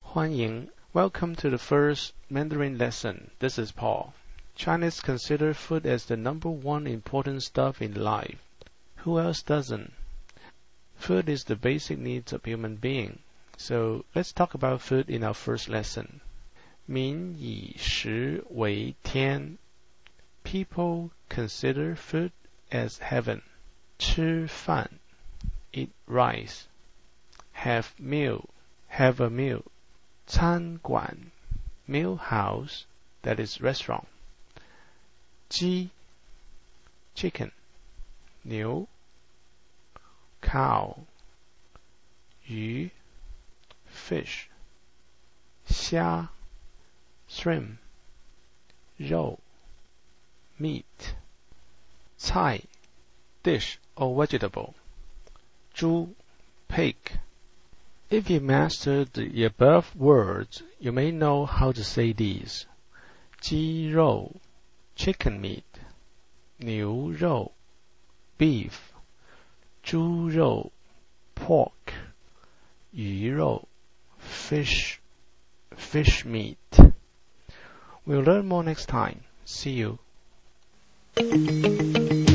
欢迎 Welcome to the first Mandarin lesson. This is Paul. Chinese consider food as the number one important stuff in life. Who else doesn't? Food is the basic needs of human being. So let's talk about food in our first lesson. 民以食为天. People consider food as heaven. 吃饭 eat rice. Have meal have a meal. 餐馆 meal house that is restaurant. 鸡 chicken. 牛 cow. 鱼 fish. 虾 shrimp. 肉 meat. 菜 dish or vegetable. 猪 pig. If you master the above words, you may know how to say these. 鸡肉 chicken meat. 牛肉 beef. 猪肉 pork. 鱼肉 fish fish meat. We'll learn more next time. See you. うん。